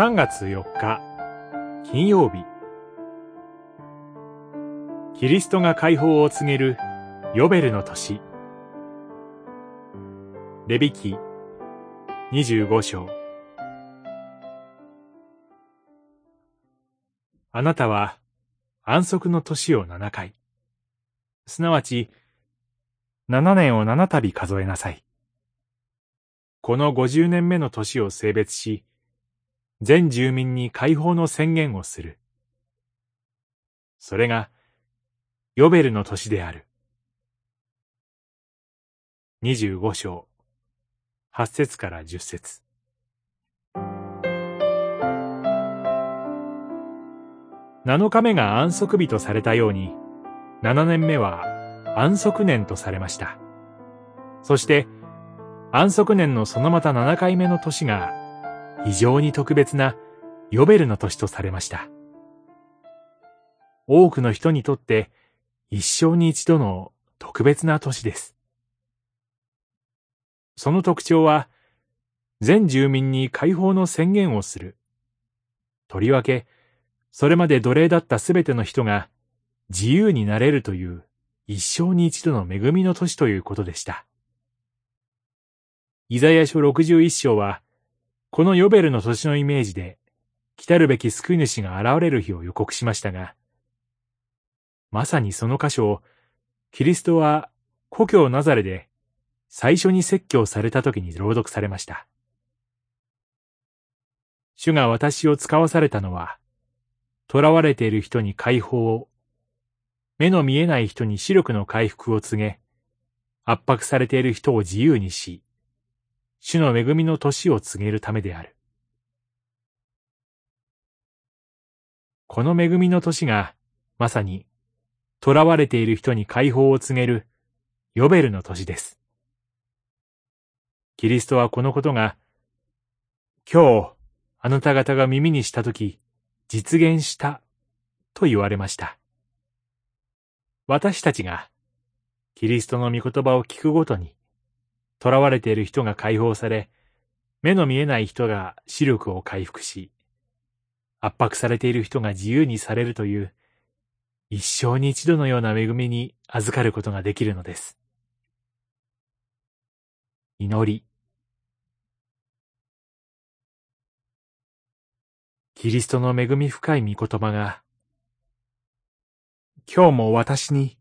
3月4日金曜日。キリストが解放を告げるヨベルの年。レビキ25章。あなたは安息の年を7回、すなわち7年を7度数えなさい。この50年目の年を性別し、全住民に解放の宣言をする。それが、ヨベルの年である。25章、8節から10節7日目が安息日とされたように、7年目は安息年とされました。そして、安息年のそのまた7回目の年が非常に特別なヨベルの年とされました。多くの人にとって一生に一度の特別な年です。その特徴は、全住民に解放の宣言をする。とりわけ、それまで奴隷だったすべての人が自由になれるという一生に一度の恵みの年ということでした。イザヤ書61章は、このヨベルの年のイメージで、来たるべき救い主が現れる日を予告しましたが、まさにその箇所を、キリストは故郷ナザレで最初に説教された時に朗読されました。主が私を使わされたのは、囚われている人に解放を、目の見えない人に視力の回復を告げ、圧迫されている人を自由にし、主の恵みの年を告げるためである。この恵みの年が、まさに、囚われている人に解放を告げる、ヨベルの年です。キリストはこのことが、今日、あなた方が耳にしたとき、実現した、と言われました。私たちが、キリストの御言葉を聞くごとに、囚われている人が解放され、目の見えない人が視力を回復し、圧迫されている人が自由にされるという、一生に一度のような恵みに預かることができるのです。祈り。キリストの恵み深い御言葉が、今日も私に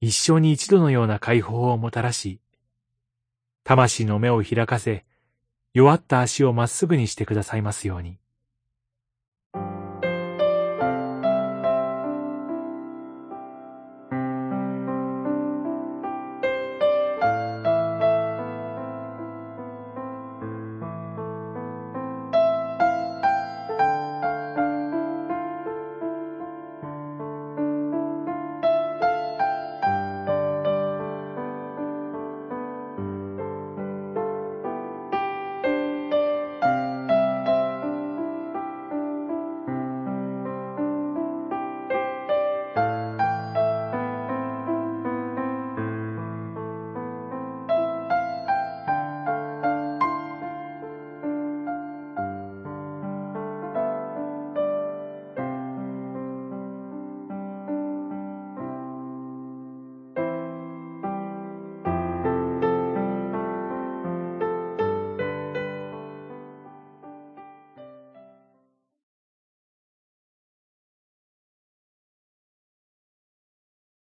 一生に一度のような解放をもたらし、魂の目を開かせ、弱った足をまっすぐにしてくださいますように。